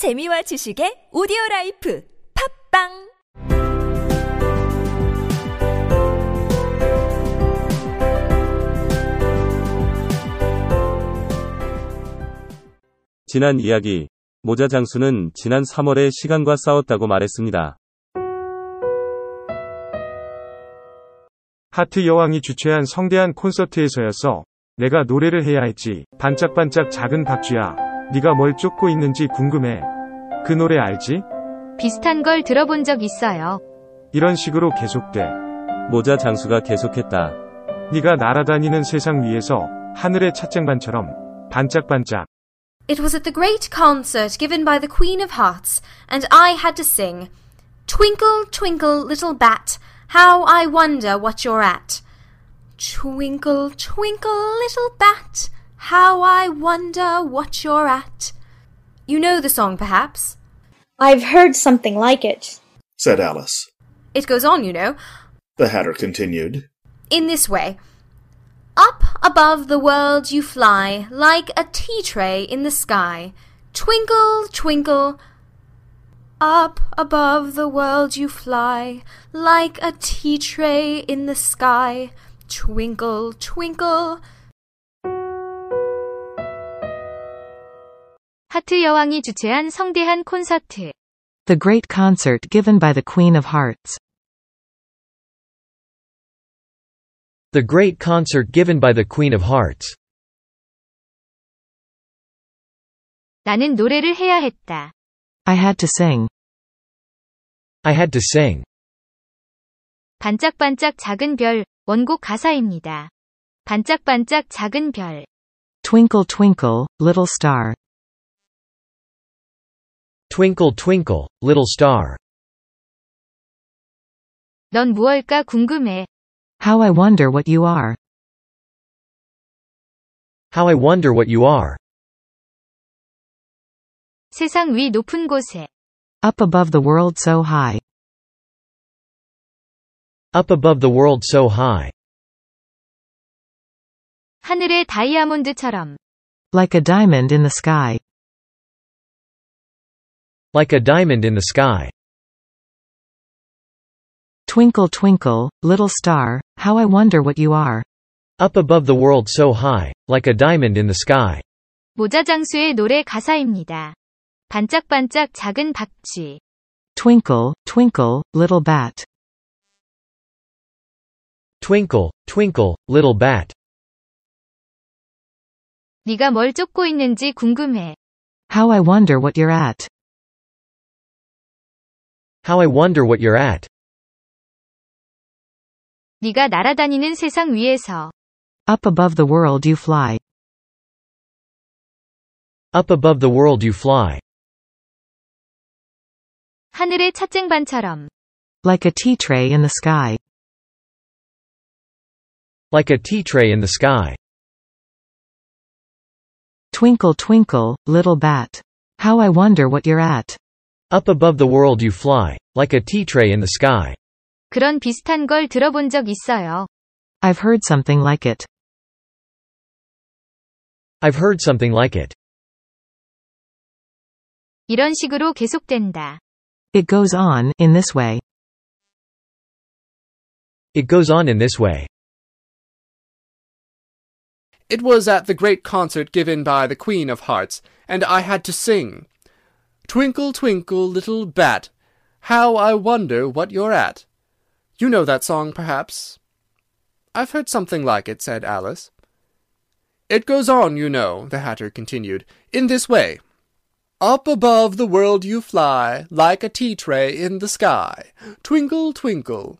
재미와 지식의 오디오 라이프 팝빵 지난 이야기, 모자 장수는 지난 3월에 시간과 싸웠다고 말했습니다. 하트 여왕이 주최한 성대한 콘서트에서였어. 내가 노래를 해야 했지. 반짝반짝 작은 박쥐야. 네가 뭘 쫓고 있는지 궁금해. 그 노래 알지? 비슷한 걸 들어본 적 있어요. 이런 식으로 계속돼. 모자 장수가 계속했다. 네가 날아다니는 세상 위에서 하늘의 찻쟁반처럼 반짝반짝. It was at the great concert given by the Queen of Hearts, and I had to sing, Twinkle, twinkle, little bat, how I wonder what you're at. Twinkle, twinkle, little bat, how I wonder what you're at. You know the song, perhaps? I've heard something like it. said Alice. It goes on, you know, The Hatter continued. in this way. Up above the world you fly, like a tea tray in the sky. Twinkle, twinkle. Up above the world you fly, like a tea tray in the sky. Twinkle, twinkle. 하트 여왕이 주최한 성대한 콘서트. The great concert given by the Queen of Hearts. The great concert given by the Queen of Hearts. 나는 노래를 해야 했다. I had to sing. I had to sing. 반짝반짝 작은 별, 원곡 가사입니다. 반짝반짝 작은 별. Twinkle twinkle, little star. Twinkle twinkle, little star. 넌 무얼까 궁금해. How I wonder what you are. How I wonder what you are. 세상 위 높은 곳에. Up above the world so high. Up above the world so high. 하늘의 다이아몬드처럼. Like a diamond in the sky. Like a diamond in the sky. Twinkle twinkle, little star, how I wonder what you are. Up above the world so high, like a diamond in the sky. 모자장수의 노래 가사입니다. 반짝반짝 작은 박쥐. Twinkle, twinkle, little bat. Twinkle, twinkle, little bat. 네가 뭘 쫓고 있는지 궁금해. How I wonder what you're at. How I wonder what you're at. 네가 날아다니는 세상 위에서. Up above the world you fly. Up above the world you fly. 하늘의 찻쟁반처럼. Like a tea tray in the sky. Like a tea tray in the sky. Twinkle twinkle, little bat. How I wonder what you're at. Up above the world you fly, like a tea tray in the sky. 그런 비슷한 걸 들어본 적 있어요. I've heard something like it. I've heard something like it. 이런 식으로 계속된다. It goes on, in this way. It goes on in this way. It was at the great concert given by the Queen of Hearts, and I had to sing, Twinkle, twinkle, little bat, how I wonder what you're at. You know that song, perhaps? I've heard something like it, said Alice. It goes on, you know, the Hatter continued, in this way. Up above the world you fly, like a tea tray in the sky. Twinkle, twinkle,